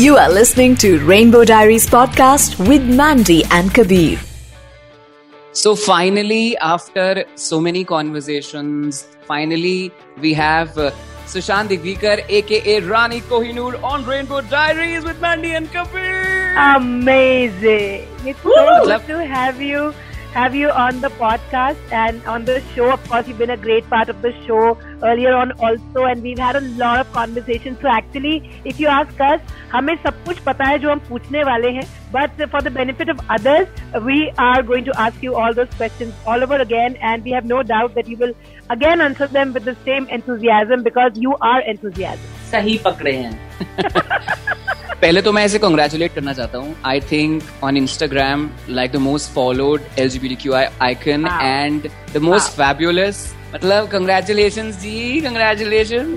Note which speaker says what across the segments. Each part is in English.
Speaker 1: You are listening to Rainbow Diaries podcast with Mandy and Kabir.
Speaker 2: So finally, after so many conversations, finally we have uh, Sushant Divgikr, aka Rani Kohinoor, on Rainbow Diaries with Mandy and Kabir.
Speaker 3: Amazing! It's so good to have you have you on the podcast and on the show. Of course, you've been a great part of the show earlier on also, and we've had a lot of conversations. So actually, if you ask us, हमें सब कुछ पता है जो हम पूछने वाले हैं. But for the benefit of others, we are going to ask you all those questions all over again, and we have no doubt that you will again answer them with the same enthusiasm because you are enthusiastic.
Speaker 4: सही पकड़े हैं
Speaker 2: पहले तो मैं ऐसे congratulate करना चाहता हूँ I think on Instagram like the most followed L G B Q I icon and the most fabulous मतलब congratulation ji congratulation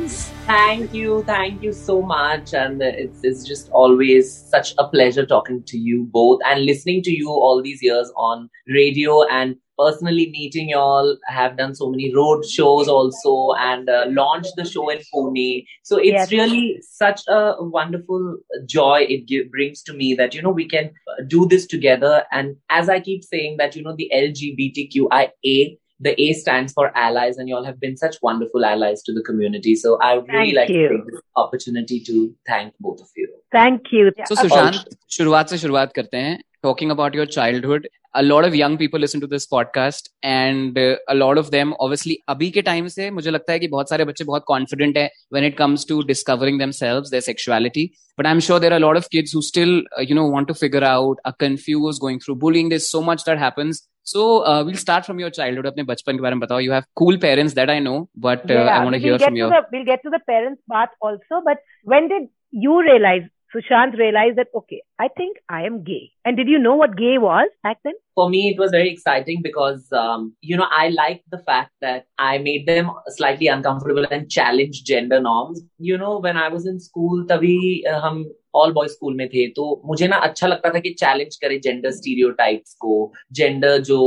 Speaker 4: Thank you, thank you so much, and it's it's just always such a pleasure talking to you both and listening to you all these years on radio and personally meeting y'all. I have done so many road shows also and uh, launched the show in Pune. So it's yes. really such a wonderful joy it give, brings to me that, you know, we can uh, do this together. And as I keep saying that, you know, the LGBTQIA the A stands for allies, and you all have been such wonderful allies to the community. So I would really thank like you. to take this opportunity to thank both of you.
Speaker 3: Thank you.
Speaker 2: So Sushant, शुरुआत से शुरुआत करते हैं. Talking about your childhood, a lot of young people listen to this podcast and uh, a lot of them obviously अभी के time से मुझे लगता है कि बहुत सारे बच्चे बहुत confident है when it comes to discovering themselves their sexuality but I'm sure there are a lot of kids who still uh, you know want to figure out are confused going through bullying there's so much that happens so uh, we'll start from your childhood अपने बचपन के बारे में बताओ you have cool parents that I know but uh, yeah, I want to hear from you
Speaker 3: we'll get to the parents part also but when did you realize Sushant realized that, okay, I think I am gay. And did you know what gay was back then?
Speaker 4: For me, it was very exciting because, um, you know, I liked the fact that I made them slightly uncomfortable and challenged gender norms. You know, when I was in school, तभी uh, हम all boy school में थे तो मुझे ना अच्छा लगता था कि चैलेंज करे जेंडर स्टीरियोटाइप्स को जेंडर जो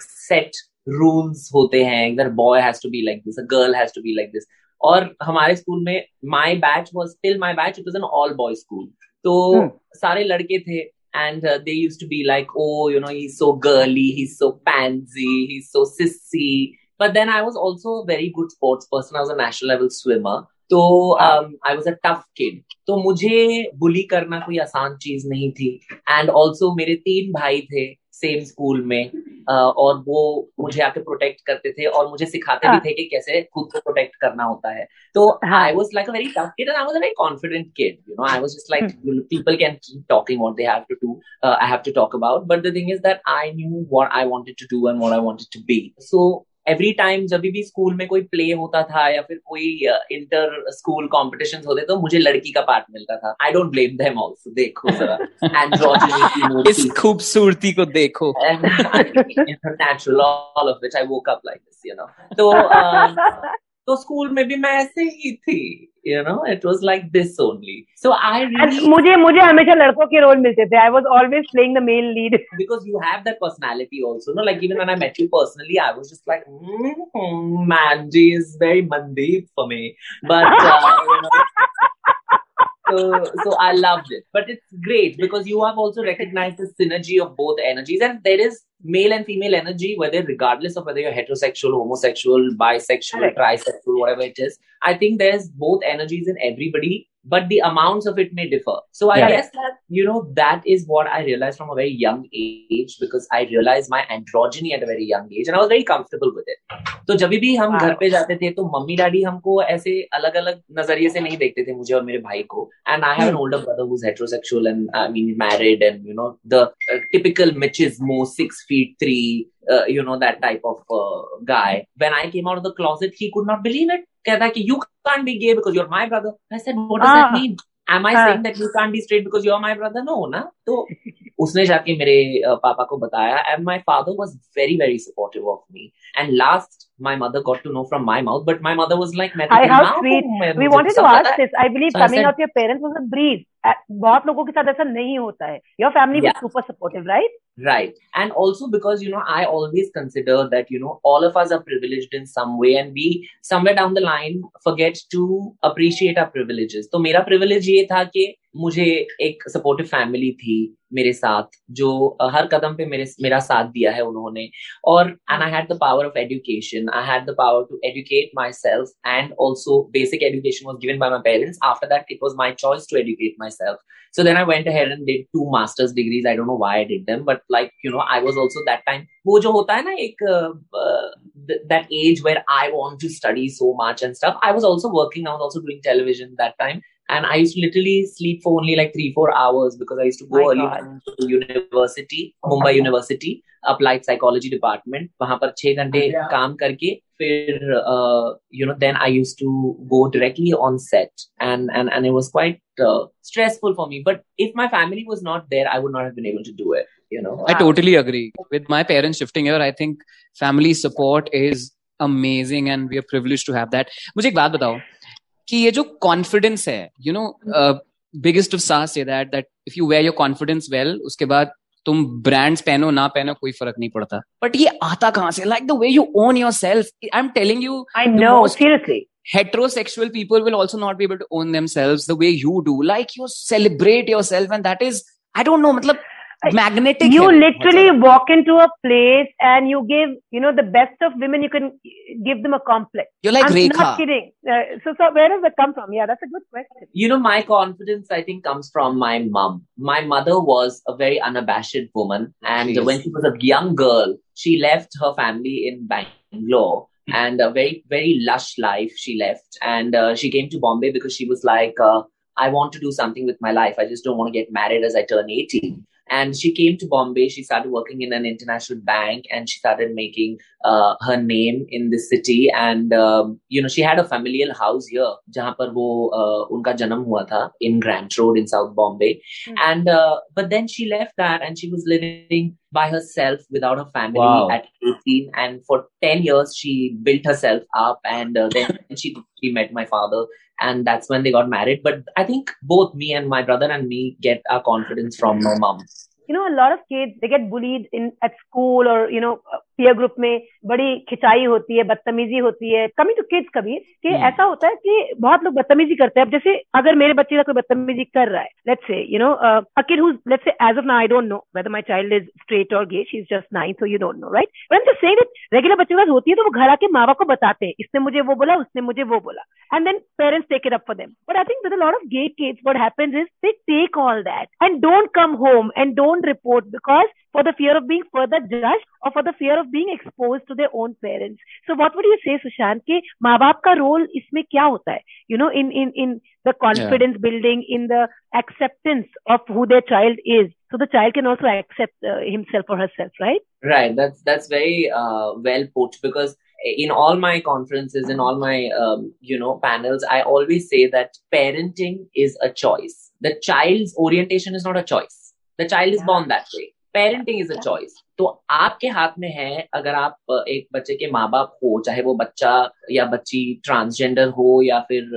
Speaker 4: सेट um, रूल्स होते हैं इधर boy has to be like this a girl has to be like this और हमारे स्कूल में my batch was still my batch it was an all boy school तो hmm. सारे लड़के थे and they used to be like oh you know he so girly he so pansy he so sissy but then I was also a very good sports person I was a national level swimmer तो I was a tough kid तो मुझे बुली करना कोई आसान चीज़ नहीं थी. And also मेरे तीन भाई थे. सेम स्कूल में और वो मुझे आके प्रोटेक्ट करते थे और मुझे सिखाते भी हाँ। थे कि कैसे खुद को प्रोटेक्ट करना होता है। तो I was like a very tough kid and I was a very confident kid you know I was just like people can keep talking what they have to do I have to talk about but the thing is that I knew what I wanted to do and what I wanted to be so every time जब भी school में कोई play होता था या फिर कोई inter school competition होते तो मुझे लड़की का पार्ट मिलता था। I don't blame them also देखो
Speaker 2: इस खूबसूरती को देखो।
Speaker 4: Natural all of which I woke up like this you know तो uh, तो स्कूल में भी मैं ऐसे ही थी you know it was like this only so I
Speaker 3: मुझे मुझे हमेशा लड़कों के रोल मिलते थे. I was always playing the male lead
Speaker 4: because you have that personality also no like even I met you personally I was just like man ji is very Mandeep for me but uh, so, so I loved it. But it's great because you have also recognized the synergy of both energies, and there is male and female energy, whether regardless of whether you're heterosexual, homosexual, bisexual, trisexual, whatever it is. I think there's both energies in everybody but the amounts of it may differ. So I yeah. guess that, you know, that is what I realized from a very young age because I realized my androgyny at a very young age and I was very comfortable with it. तो जब भी हम घर पे जाते थे तो mummy daddy हमको ऐसे अलग अलग नज़रिए से नहीं देखते थे मुझे और मेरे भाई को and I have an older brother who is heterosexual and I mean married and you know the typical machismo 6 feet 3 uh, you know that type of uh, guy when i came out of the closet he could not believe it कहता है कि you can't be gay because you're my brother. I said, what does that mean? Am I saying that you can't be straight because you're my brother? No, ना तो उसने जाके मेरे पापा को बताया and my father was very very supportive of me and last my mother got to know from my mouth. But my mother was like,
Speaker 3: Hi, how sweet. We wanted to ask this. I believe so coming said, out your parents was a breeze. बहुत लोगों के साथ ऐसा नहीं होता है. Your family yeah. was super supportive, right?
Speaker 4: Right. And also because, you know, I always consider that, you know, all of us are privileged in some way and we somewhere down the line forget to appreciate our privileges. So मेरा privilege ये था कि मुझे एक supportive family थी मेरे साथ, जो हर कदम पे मेरे, मेरा साथ दिया है उन्होंने। और and I had the power of education I had the power to educate myself and also basic education was given by my parents after that it was my choice to educate myself so then I went ahead and did two masters degrees I don't know why I did them but like you know I was also that time वो जो होता है ना एक that age where I want to study so much and stuff I was also working I was also doing television that time and I used to literally sleep for only like three four hours because I used to go early to university, Mumbai University, applied psychology department. वहाँ पर छह घंटे काम करके फिर uh, you know then I used to go directly on set and and and it was quite uh, stressful for me. But if my family was not there, I would not have been able to do it. You know,
Speaker 2: I totally agree with my parents shifting here. I think family support is amazing and we are privileged to have that. मुझे एक बात बताओ कि ये जो confidence है you know biggest of साहस से that that if you wear your confidence well उसके बाद तुम ब्रांड्स पहनो ना पहनो कोई फ़र्क नहीं पड़ता। बट ये आता कहाँ से? Like the way you own yourself I am telling you
Speaker 3: I know seriously
Speaker 2: heterosexual people will also not be able to own themselves the way you do like you celebrate yourself and that is I don't know मतलब magnetic
Speaker 3: you literally walk into a place and you give you know the best of women you can give them a complex.
Speaker 2: You're like
Speaker 3: i'm
Speaker 2: Rekha.
Speaker 3: not kidding. Uh, so so where does it come from? Yeah that's a good question.
Speaker 4: You know my confidence i think comes from my mom my mother was a very unabashed woman and Jeez. when she was a young girl she left her family in bangalore and a very very lush life she left. And uh, she came to bombay because she was like uh, i want to do something with my life. I just don't want to get married as i turn 18 and she came to Bombay. She started working in an international bank and she started making uh, her name in the city. And, um, you know, she had a familial house here, jahan par wo, uh, unka janam hua tha, in Grant Road in South Bombay. Mm-hmm. And, uh, but then she left that and she was living by herself without her family wow. at 18. And for 10 years, she built herself up. And uh, then she, she met my father and that's when they got married but i think both me and my brother and me get our confidence from my mom
Speaker 3: you know a lot of kids they get bullied in at school or you know peer group में बड़ी खिंचाई होती है बदतमीजी होती है। Coming to kids कभी कि hmm. ऐसा होता है कि बहुत लोग बदतमीजी करते हैं। अब जैसे अगर मेरे बच्चे का कोई बदतमीजी कर रहा है let's say you know a kid who let's say age of now I don't know whether my child is straight और gay she is just nine so you don't know right but am just saying that regular बच्चों के पास होती है तो वो घर आके माँ बाप को बताते हैं इसने मुझे वो बोला उसने मुझे वो बोला and then parents take it up for them but I think with a lot of gay kids what happens is they take all that and don't come home and don't report because for the fear of being further judged or for the fear of being exposed to their own parents. So what would you say, Sushant, कि माँ बाप का role इसमें क्या होता है? You know, in in in the confidence yeah. building, in the acceptance of who their child is. So the child can also accept uh, himself or herself, right?
Speaker 4: Right. That's that's very uh, well put because in all my conferences in all my um, you know panels i always say that parenting is a choice the child's orientation is not a choice the child is yeah. born that way parenting is a choice तो आपके हाथ में है अगर आप एक बच्चे के माँ बाप हो चाहे वो बच्चा या बच्ची ट्रांसजेंडर हो या फिर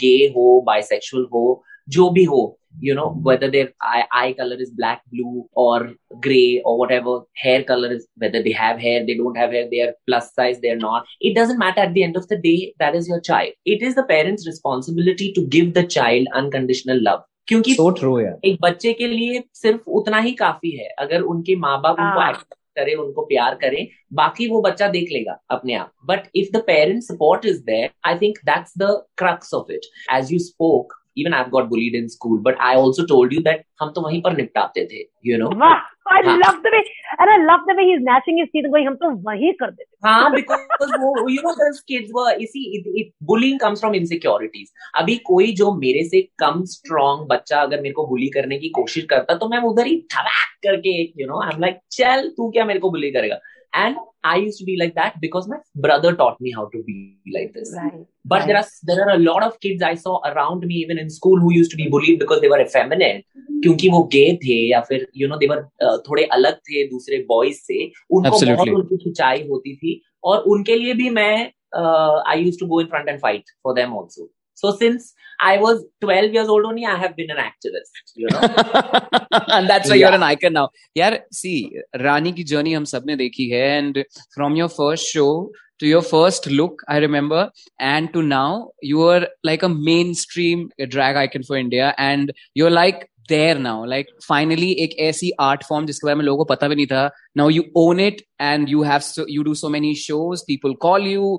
Speaker 4: गे हो बाइसेक्सुअल हो जो भी हो you know whether their eye eye colour is black blue और ग्रे और whatever hair colour is whether they have hair they don't have hair they are plus size they are not it doesn't matter at the end of the day that is your child it is the parents responsibility to give the child unconditional love क्योंकि
Speaker 2: so true, yeah.
Speaker 4: एक बच्चे के लिए सिर्फ़ उतना ही काफ़ी है। अगर उनके माँ बाप उनको एक्सेप्ट करे उनको प्यार करें बाकी वो बच्चा देख लेगा अपने आप। But if the parent support is there I think that's the crux of it as you spoke even I've got bullied in school, but I also told you that हम तो वहीं पर निपटाते थे, you know.
Speaker 3: I love the way and I love the way he is नैचिंग is seen going हम तो वही कर देते
Speaker 4: हाँ। Because you know this bullying comes from insecurities अभी कोई जो मेरे से कम स्ट्रॉन्ग बच्चा अगर मेरे को बुली करने की कोशिश करता तो मैं उधर ही थवाक करके यू नो आई लाइक चल तू क्या मेरे को बुली करेगा? and i used to be like that because my brother taught me how to be like this
Speaker 3: right,
Speaker 4: but
Speaker 3: right.
Speaker 4: there are there are a lot of kids i saw around me even in school who used to be bullied because they were effeminate क्योंकि वो गे थे या फिर you no देवर थोड़े अलग थे दूसरे boys से उनको
Speaker 2: Absolutely.
Speaker 4: बहुत उनकी खिंचाई होती थी और उनके लिए भी मैं I use to go in front and fight for them also so since I was 12 years old only, I have been an activist, you know.
Speaker 2: and that's why
Speaker 4: yeah.
Speaker 2: you're an icon now. Yeah, see, Rani ki journey hum sabne dekhi hai. And from your first show to your first look, I remember, and to now, you are like a mainstream drag icon for India. And you're like there now like finally एक ऐसी art form जिसके बारे में लोगों को पता भी नहीं था। Now you own it and you have you do so many shows people call you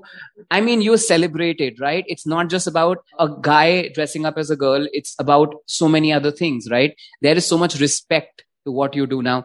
Speaker 2: I mean you celebrated right it's not just about a guy dressing up as a girl it's about so many other things right there is so much respect to what you do now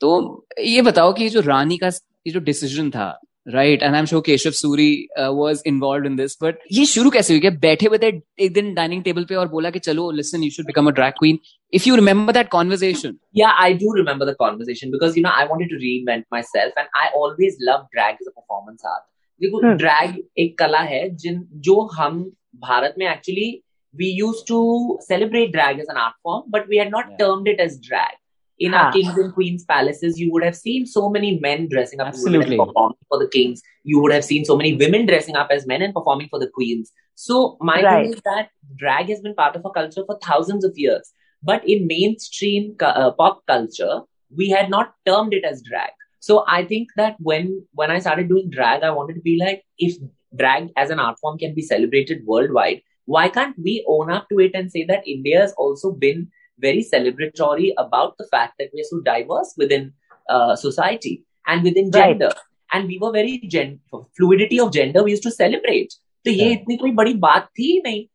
Speaker 2: तो ये बताओ कि जो रानी का, ये जो decision था right and I am Keshav Suri was involve in this but ये शुरू कैसे हुई? बैठे हुए थे एक दिन डाइनिंग टेबल पे और बोला कि चलो listen you should become a drag queen if you remember that conversation
Speaker 4: yeah I do remember the conversation because you know I want to reinvent myself and I always love drag is a performance art देखो
Speaker 3: hmm.
Speaker 4: Drag एक कला है जिन जो हम भारत में actually we use to celebrate drag as an art form but we had not termed it as drag In our kings and queens palaces, you would have seen so many men dressing up
Speaker 2: Absolutely.
Speaker 4: and performing for the kings. You would have seen so many women dressing up as men and performing for the queens. So my
Speaker 3: Right.
Speaker 4: thing is that drag has been part of our culture for thousands of years. But in mainstream uh, pop culture, we had not termed it as drag. So I think that when when I started doing drag, I wanted to be like, if drag as an art form can be celebrated worldwide, why can't we own up to it and say that India has also been very celebratory about the fact that we're so diverse within uh, society and within
Speaker 3: Right.
Speaker 4: gender, and we were very gen- fluidity of gender. We used to celebrate. तो ये
Speaker 2: Yeah.
Speaker 4: इतनी कोई बड़ी बात थी ही नहीं.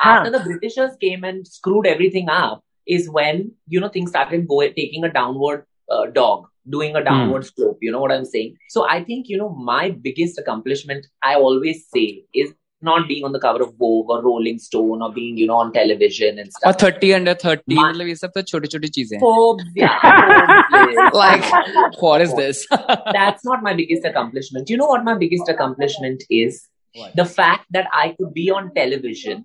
Speaker 3: हाँ.
Speaker 4: After the Britishers came and screwed everything up, is when you know things started going taking a downward uh, dog, doing a downward slope. You know what I'm saying? So I think you know my biggest accomplishment, I always say, is not being on the cover of Vogue or Rolling Stone or being you know on television and
Speaker 2: और
Speaker 4: stuff.
Speaker 2: Thirty under thirty
Speaker 4: My-
Speaker 2: मतलब ये सब तो छोटी छोटी चीजें हैं
Speaker 4: Forbes, yeah, Forbes,
Speaker 2: like
Speaker 4: yes.
Speaker 2: what is this
Speaker 4: That's not my biggest accomplishment. You know what my biggest accomplishment is?
Speaker 2: What?
Speaker 4: The fact that I could be on television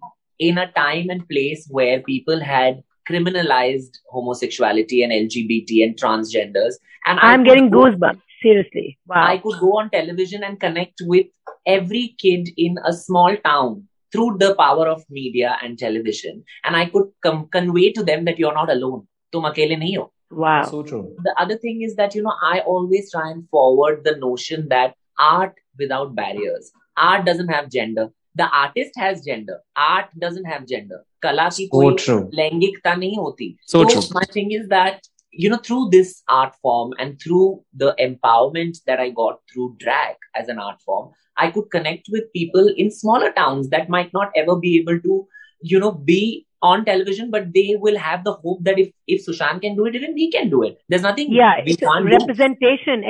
Speaker 4: in a time and place where people had criminalized homosexuality and LGBT and transgenders. And I
Speaker 3: I'm
Speaker 4: could
Speaker 3: getting
Speaker 4: go-
Speaker 3: goosebumps. Seriously. Wow.
Speaker 4: I could go on television and connect with every kid in a small town through the power of media and television. And I could com- convey to them that you're not alone. तुम अकेले नहीं हो
Speaker 3: wow.
Speaker 2: so true
Speaker 4: the other thing is that you know i always try and forward the notion that art without barriers art doesn't have gender the artist has gender art doesn't have gender kala ki
Speaker 2: so
Speaker 4: koi
Speaker 2: true
Speaker 4: लैंगिकता नहीं होती
Speaker 2: so
Speaker 4: so
Speaker 2: true
Speaker 4: my thing is that you know through this art form and through the empowerment that i got through drag as an art form i could connect with people in smaller towns that might not ever be able to you know be on television but they will have the hope that if if sushant can do it even we can do it there's nothing
Speaker 3: Yeah,
Speaker 4: we
Speaker 3: it's
Speaker 4: can't do.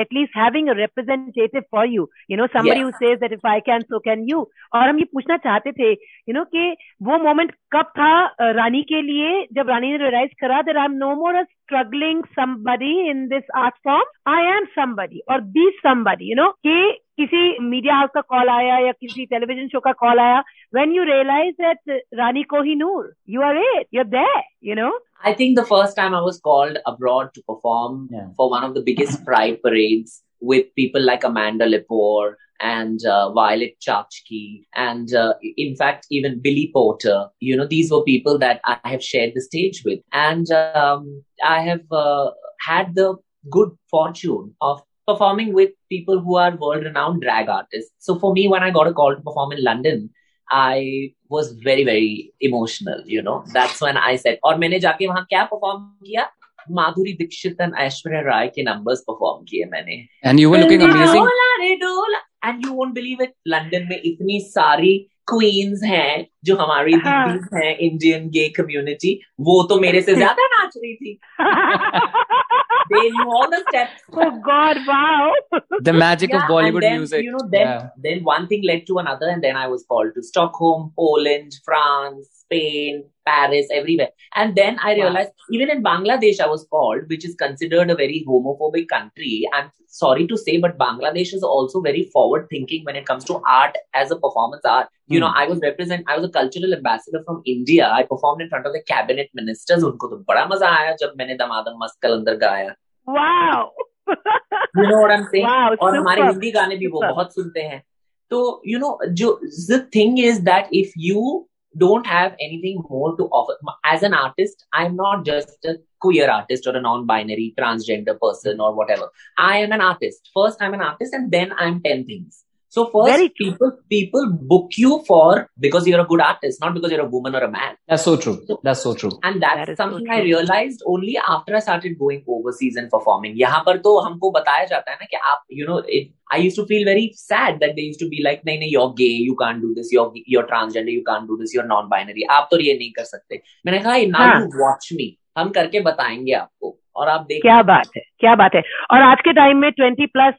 Speaker 3: At least having a representative for you. You know, somebody
Speaker 4: Yes.
Speaker 3: who says that if I can, so can you. और हम ये पूछना चाहते थे, you know, कि वो moment कब था अ, रानी के लिए जब रानी ने realize करा that I'm no more a struggling somebody in this art form. I am somebody or be somebody. You know, कि किसी मीडिया हाउस का कॉल आया या किसी टेलीविजन शो का कॉल आया when you realize that Rani Kohinoor you are it you're there you know
Speaker 4: I think the first time I was called abroad to perform
Speaker 2: Yeah.
Speaker 4: for one of the biggest pride parades with people like Amanda Lepore and uh, Violet Chachki and uh, in fact even Billy Porter. You know, these were people that I have shared the stage with, and um, I have uh, had the good fortune of performing with people who are world-renowned drag artists. So for me, when I got a call to perform in London, I was very very emotional. You know, that's when I said, और मैंने जाके वहाँ क्या perform किया? Madhuri Dixit and Aishwarya Rai के numbers perform किए मैंने.
Speaker 2: and you were looking
Speaker 4: And
Speaker 2: amazing
Speaker 4: डोला रे डोला. And you won't believe it, London में इतनी सारी queens हैं जो हमारी
Speaker 3: हाँ.
Speaker 4: दीदीज हैं Indian gay community. वो तो मेरे से ज़्यादा नाच रही थी. They knew all the steps.
Speaker 3: oh god wow
Speaker 2: the magic of bollywood
Speaker 4: then,
Speaker 2: music
Speaker 4: You know, then
Speaker 2: Yeah.
Speaker 4: then one thing led to another, and then I was called to Stockholm, Poland, France, Spain, Paris, everywhere. And then I realized wow. even in Bangladesh, I was called, which is considered a very homophobic country. I'm sorry to say, but Bangladesh is also very forward thinking when it comes to art as a performance art. You know, hmm. I was represent, I was a cultural ambassador from India. I performed in front of the cabinet ministers. उनको तो बड़ा मज़ा आया जब मैंने दमादम मस्त कलंदर गाया.
Speaker 3: Wow.
Speaker 4: you know what I'm saying? Wow, और हमारे हिंदी गाने भी वो बहुत सुनते हैं. तो you know, जो the thing is that if you don't have anything more to offer. As an artist, I'm not just a queer artist or a non-binary transgender person or whatever. I am an artist. First, I'm an artist, and then I'm ten things. So first, Very people people book you for because you're a good artist, not because you're a woman or a man.
Speaker 2: That's so true. So, that's so true.
Speaker 4: And that's that something so I realized only after I started going overseas and performing. यहाँ पर तो हमको बताया जाता है ना कि आप you know it, I used to feel very sad that they used to be like नहीं नहीं you're gay, you can't do this, you're you're transgender, you can't do this, you're non-binary. आप तो ये नहीं कर सकते. मैंने कहा now हाँ. you watch me. हम करके बताएँगे आपको और आप देख
Speaker 3: क्या बात है क्या बात है। और आज के टाइम में twenty plus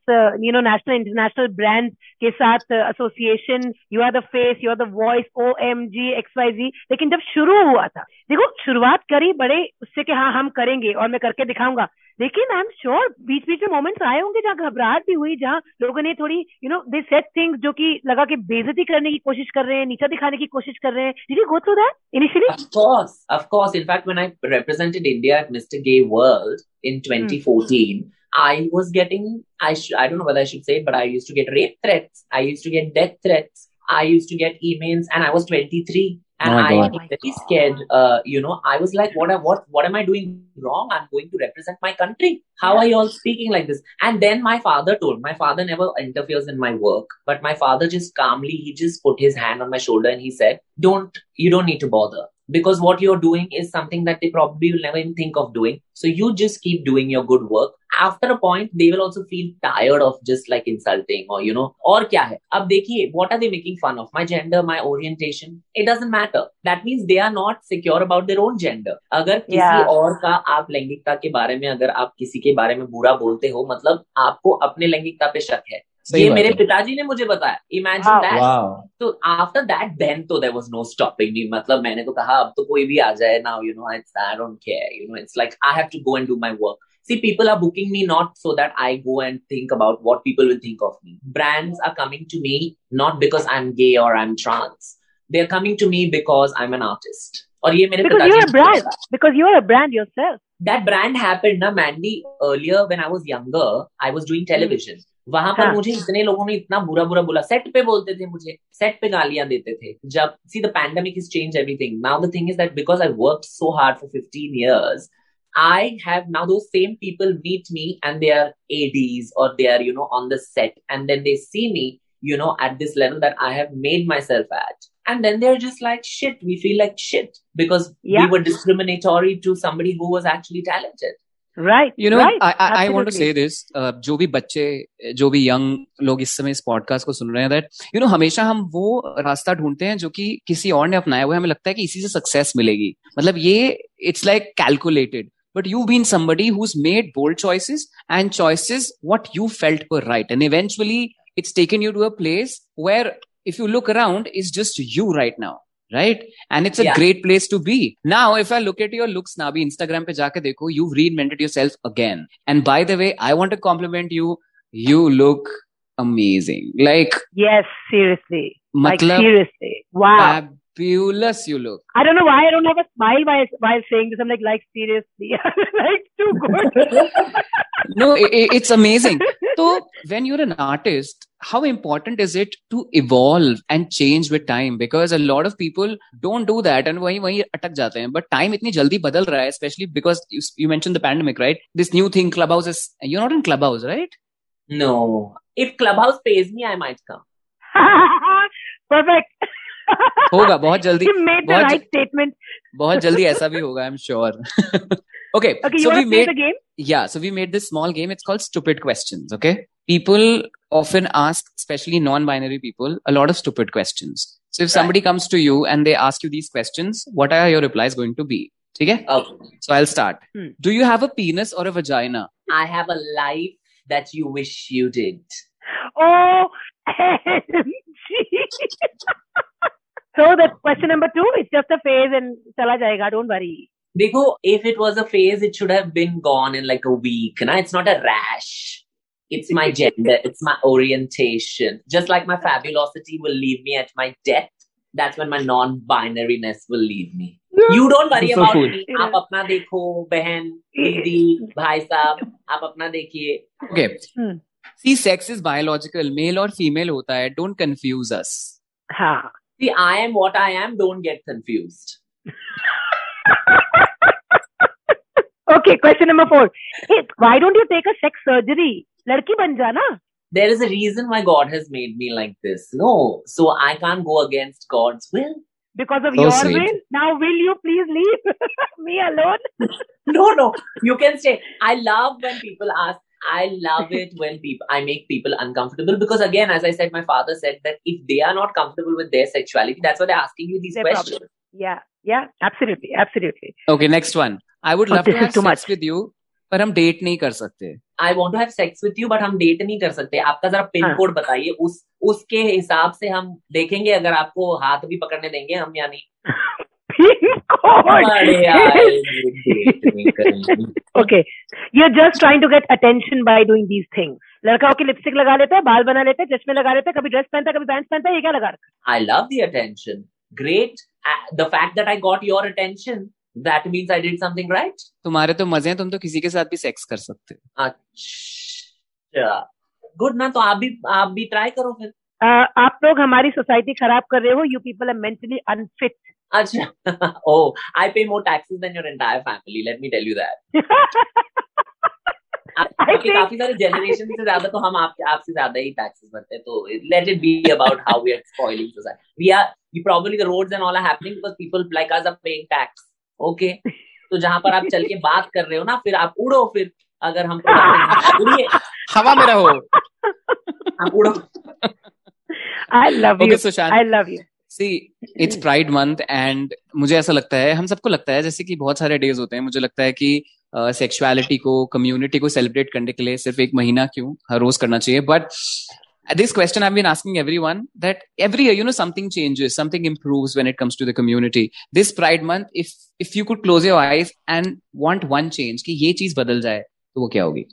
Speaker 3: you know national international brand के साथ association you are the face you are the voice O M G X Y G लेकिन जब शुरू हुआ था देखो शुरुआत करी बड़े उससे कि हाँ हम करेंगे और मैं करके दिखाऊँगा। लेकिन आई एम श्योर बीच बीच में मोमेंट्स आए होंगे जहाँ घबराहट भी हुई जहाँ लोगों ने थोड़ी you know they set things जो कि लगा कि बेइज्जती करने की कोशिश कर रहे हैं नीचा दिखाने की कोशिश कर रहे हैं did you go through that initially
Speaker 4: of course of course in fact when I represented India at Mister Gay World in 2014 I was getting, I sh- I don't know whether I should say it, but I used to get rape threats. I used to get death threats. I used to get emails, and I was 23. And oh I was very scared. Uh, you know, I was like, what, what, what am I doing wrong? I'm going to represent my country. How are you all speaking like this? And then my father told, my father never interferes in my work, but my father just calmly, he just put his hand on my shoulder and he said, don't, you don't need to bother because what you're doing is something that they probably will never even think of doing. So you just keep doing your good work. After a point, they will also feel tired of just like insulting or, you know, or kya hai? Ab dekhiye, what are they making fun of? My gender, my orientation? It doesn't matter. That means they are not secure about their own gender. अगर किसी yeah. और का आप लैंगिकता के बारे में अगर आप किसी के बारे में बुरा बोलते हो मतलब आपको अपने लैंगिकता पे शक है ये मेरे पिताजी ने मुझे बताया इमेजिन दैट तो आफ्टर दैट देन तो there was no stopping me मतलब मैंने तो कहा अब तो कोई भी आ जाए now you know it's I don't care you know it's like I have to go and do my work See, people are booking me not so that I go and think about what people will think of me. Brands are coming to me not because I'm gay or I'm trans. They're coming to me because I'm an artist. और ये मेरे
Speaker 3: because you're a brand because you're a brand yourself
Speaker 4: that brand happened na mandy earlier when i was younger i was doing television mm. वहाँ पर हाँ. मुझे इतने लोगों ने इतना बुरा बुरा बोला सेट पे बोलते थे मुझे सेट पे गालियाँ देते थे जब see the pandemic is change everything now the thing is that because I work so hard for 15 years I have now those same people meet me and they are ADs or they are, you know, on the set and then they see me, you know, at this level that I have made myself at. And then they're just like, shit, we feel like shit because yeah. we were discriminatory to somebody who was actually talented.
Speaker 3: Right
Speaker 2: you know I want to say this जो भी बच्चे जो भी young लोग इस समय इस podcast को सुन रहे हैं दैट यू नो हमेशा हम वो रास्ता ढूंढते हैं जो कि किसी और ने अपनाया हुआ है हमें लगता है कि इसी से सक्सेस मिलेगी मतलब ये it's like calculated but you've been somebody who's made bold choices and choices what you felt were right and eventually it's taken you to a place where if you look around it's just you right now right? And it's a yeah. great place to be. Now, if I look at your looks now, Instagram pe jaake dekho, you've reinvented yourself again. And by the way, I want to compliment you. You look amazing. Like
Speaker 3: yes, seriously. Like seriously. Wow.
Speaker 2: Fabulous you look.
Speaker 3: I don't know why I don't have a smile while while saying this. I'm like, like seriously, like too good.
Speaker 2: no, it, it's amazing. So when you're an artist, how important is it to evolve and change with time because a lot of people don't do that and वहीं वहीं अटक जाते हैं but time इतनी जल्दी बदल रहा है especially because you, you mentioned the pandemic right this new thing clubhouse is you're not in clubhouse right
Speaker 4: no if clubhouse pays me i might come
Speaker 3: perfect
Speaker 2: होगा बहुत जल्दी
Speaker 3: you made the right statement
Speaker 2: बहुत जल्दी ऐसा भी होगा i'm sure okay
Speaker 3: okay you so we made the game
Speaker 2: yeah so we made this small game it's called stupid questions okay people often ask, especially non binary people, a lot of stupid questions. So if somebody right. comes to you and they ask you these questions, what are your replies going to be? Okay? okay. So I'll start. Hmm. Do you have a penis or a vagina?
Speaker 4: I have a life that you wish you did.
Speaker 3: Oh, So the question number two, it's just a phase and chala jayega. Don't worry.
Speaker 4: Dekho, if it was a phase, it should have been gone in like a week. Na? It's not a rash. It's my gender. It's my orientation. Just like my fabulosity will leave me at my death, that's when my non-binariness will leave me. You don't worry
Speaker 2: So
Speaker 4: about
Speaker 2: cool.
Speaker 4: me. आप अपना देखो बहन दीदी भाई साहब आप अपना देखिए
Speaker 2: Okay.
Speaker 3: Hmm.
Speaker 2: See, sex is biological. Male or female होता है. Don't confuse us.
Speaker 3: Ha.
Speaker 4: See, I am what I am. Don't get confused.
Speaker 3: Okay, question number four. Hey, why don't you take a sex surgery? Ladki ban jana.
Speaker 4: There is a reason why God has made me like this. No, so I can't go against God's will.
Speaker 3: Because of
Speaker 2: so
Speaker 3: your
Speaker 2: sweet.
Speaker 3: will? Now, will you please leave me alone?
Speaker 4: no, no, you can stay. I love when people ask, I love it when people I make people uncomfortable because again, as I said, my father said that if they are not comfortable with their sexuality, that's why they're asking you these
Speaker 3: their
Speaker 4: questions.
Speaker 3: Problem.
Speaker 2: पर हम date नहीं कर सकते।
Speaker 4: I want to have sex with you but हम date नहीं कर सकते। आपका जरा पिन
Speaker 3: हाँ।
Speaker 4: कोड बताइए उस उसके हिसाब से हम देखेंगे अगर आपको हाथ भी पकड़ने देंगे हम यानी
Speaker 3: okay you are just trying to get attention by doing these things लड़का के लिपस्टिक लगा लेता है बाल बना लेता है चश्मे लगा लेता है कभी ड्रेस पहनता है कभी पैंट पहनता है ये क्या लगा रखा
Speaker 4: I love the attention great Uh, the fact that I got your attention, that means I did something right.
Speaker 2: तुम्हारे तो मज़े हैं तुम तो किसी के साथ भी सेक्स कर सकते हो।
Speaker 4: अच्छा। गुड ना तो आप भी आप भी ट्राई करो फिर।
Speaker 3: Uh, आप लोग हमारी सोसाइटी खराब कर रहे हो you people are mentally unfit
Speaker 4: अच्छा। ओह I pay more taxes than your entire family let me tell you that आपके काफ़ी सारे जनरेशन से ज़्यादा तो हम आप आपसे ज़्यादा ही टैक्सेस भरते हैं तो let it be about how we are spoiling society. We are we probably the roads and all are happening because people like us are paying tax okay? तो जहाँ पर आप चल के बात कर रहे हो ना फिर आप उड़ो फिर अगर हम उड़िए।
Speaker 2: हवा में रहो.
Speaker 4: आप उड़ो।
Speaker 3: I
Speaker 2: love
Speaker 3: you
Speaker 2: Sushant.
Speaker 3: I love you
Speaker 2: see it's pride month and मुझे ऐसा लगता है हम सबको लगता है जैसे कि बहुत सारे डेज़ होते हैं मुझे लगता है कि सेक्सुअलिटी को कम्युनिटी को सेलिब्रेट करने के लिए सिर्फ़ एक महीना क्यों हर रोज करना चाहिए but this question I've been asking everyone that every year, you know, something changes, something improves when it comes to the community. This Pride Month, if if you could close your eyes and want one change, कि ये चीज़ बदल जाए, तो वो क्या होगी?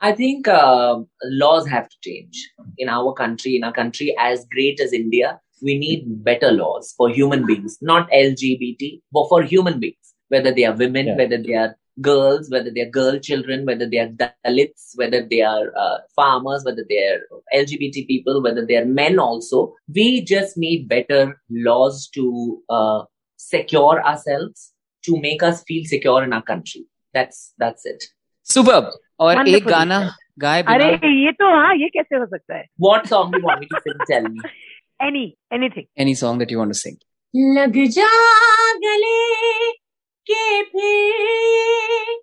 Speaker 4: I think uh, laws have to change in our country. In a country as great as India, we need better laws for human beings, not LGBT, but for human beings, whether they are women,
Speaker 2: Yeah.
Speaker 4: whether they are girls, whether they are girl children, whether they are Dalits, whether they are uh, farmers, whether they are LGBT people, whether they are men also. We just need better laws to uh, secure ourselves, to make us feel secure in our country. That's that's it.
Speaker 2: Superb. और
Speaker 3: Wonderful.
Speaker 2: एक गाना गाए
Speaker 3: अरे
Speaker 2: बिना
Speaker 3: ये तो हाँ ये कैसे हो सकता है
Speaker 4: What song do you want me to sing? Tell me.
Speaker 3: Any anything
Speaker 2: any song that you want to sing.
Speaker 5: लग जा गले के फिर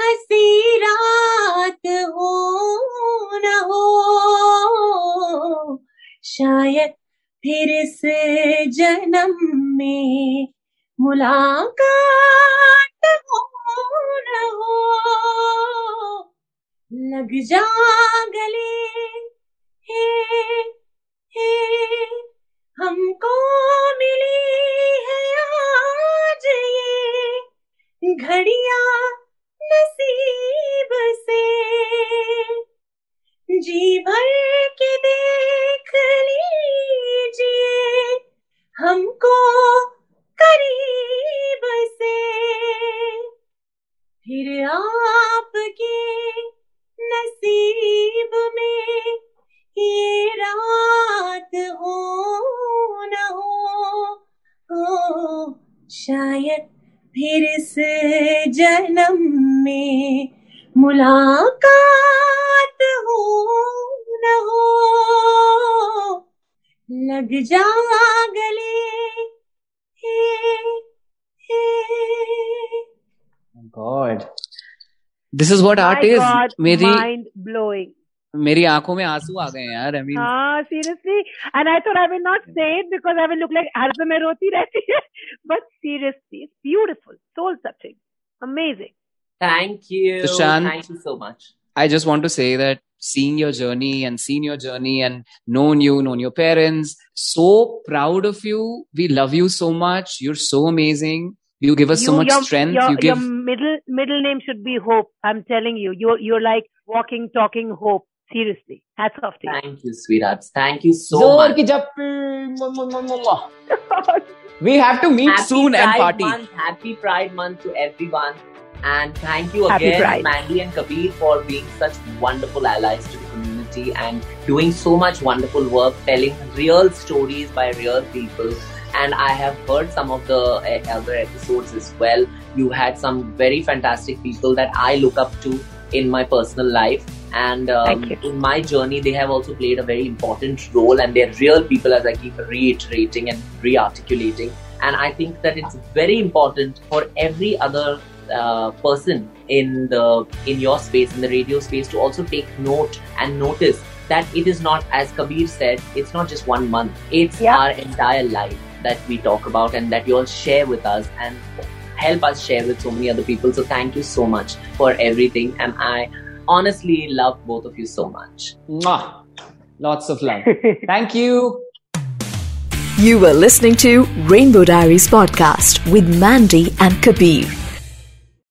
Speaker 5: हँसी रात हो न हो। शायद फिर से जन्म में मुलाकात हो न हो। लग जा गले, हे हे, हमको मिली है आज ये घड़िया नसीब से जी भर के देख मुलाकात हो न हो लग जा गले। हे हे।
Speaker 2: God. This is what art is. मेरी
Speaker 3: माइंड ब्लोइंग
Speaker 2: मेरी आँखों में आँसू आ गए हैं यार. I mean,
Speaker 3: हाँ seriously and I thought I will not say it because I will look like हर समय रोती रहती है। But seriously it's beautiful soul touching amazing
Speaker 4: Thank you.
Speaker 2: Sushant.
Speaker 4: Thank you so much.
Speaker 2: I just want to say that seeing your journey and seen your journey and known you, known your parents. So proud of you. We love you so much. You're so amazing. You give us
Speaker 3: you,
Speaker 2: so much
Speaker 3: your,
Speaker 2: strength.
Speaker 3: Your,
Speaker 2: you give.
Speaker 3: your middle middle name should be Hope. I'm telling you, you're you're like walking, talking hope. Seriously, hats off to you.
Speaker 4: Thank you, sweethearts. Thank you so
Speaker 2: Zor
Speaker 4: much.
Speaker 2: We have to meet
Speaker 4: Happy
Speaker 2: soon
Speaker 4: Pride
Speaker 2: and party.
Speaker 4: Month, happy Pride Month to everyone. And thank you
Speaker 3: Happy
Speaker 4: again,
Speaker 3: Pride.
Speaker 4: Mandy and Kabir, for being such wonderful allies to the community and doing so much wonderful work, telling real stories by real people. And I have heard some of the uh, other episodes as well. You had some very fantastic people that I look up to in my personal life. And um, in my journey, they have also played a very important role, and they're real people, as I keep reiterating and re-articulating. And I think that it's very important for every other uh, person in the in your space, in the radio space, to also take note and notice that it is not, as Kabir said, it's not just one month. It's
Speaker 3: Yeah.
Speaker 4: our entire life that we talk about and that you all share with us and help us share with so many other people. So thank you so much for everything. And I honestly love both of you so much.
Speaker 2: Mwah. Lots of love. Thank you.
Speaker 1: You were listening to Rainbow Diaries podcast with Mandy and Kabir.